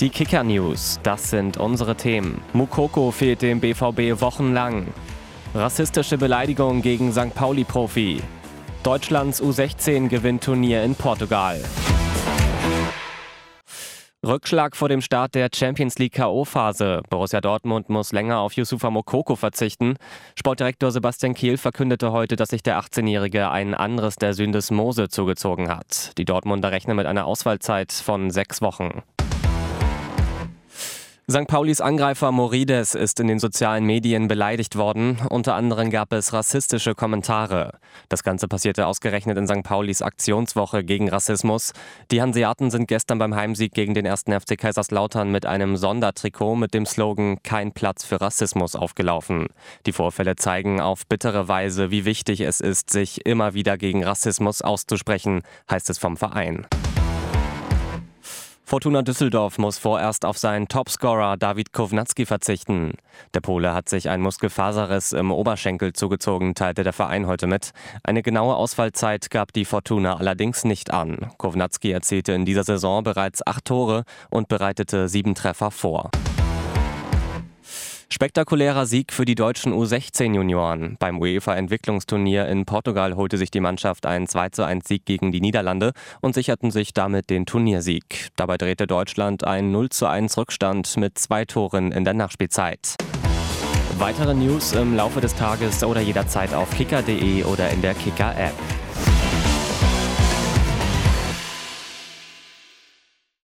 Die Kicker News, das sind unsere Themen. Mukoko fehlt dem BVB wochenlang. Rassistische Beleidigung gegen St. Pauli-Profi. Deutschlands U16 gewinnt Turnier in Portugal. Rückschlag vor dem Start der Champions League K.O.-Phase. Borussia Dortmund muss länger auf Yusufa Mokoko verzichten. Sportdirektor Sebastian Kiel verkündete heute, dass sich der 18-Jährige ein anderes der Syndesmose zugezogen hat. Die Dortmunder rechnen mit einer Ausfallzeit von sechs Wochen. St. Paulis Angreifer Morides ist in den sozialen Medien beleidigt worden. Unter anderem gab es rassistische Kommentare. Das Ganze passierte ausgerechnet in St. Paulis Aktionswoche gegen Rassismus. Die Hanseaten sind gestern beim Heimsieg gegen den 1. FC Kaiserslautern mit einem Sondertrikot mit dem Slogan Kein Platz für Rassismus aufgelaufen. Die Vorfälle zeigen auf bittere Weise, wie wichtig es ist, sich immer wieder gegen Rassismus auszusprechen, heißt es vom Verein. Fortuna Düsseldorf muss vorerst auf seinen Topscorer David Kownacki verzichten. Der Pole hat sich ein Muskelfaserriss im Oberschenkel zugezogen, teilte der Verein heute mit. Eine genaue Ausfallzeit gab die Fortuna allerdings nicht an. Kownacki erzielte in dieser Saison bereits acht Tore und bereitete sieben Treffer vor. Spektakulärer Sieg für die deutschen U16-Junioren. Beim UEFA-Entwicklungsturnier in Portugal holte sich die Mannschaft einen 2:1 Sieg gegen die Niederlande und sicherten sich damit den Turniersieg. Dabei drehte Deutschland einen 0:1 Rückstand mit zwei Toren in der Nachspielzeit. Weitere News im Laufe des Tages oder jederzeit auf kicker.de oder in der Kicker-App.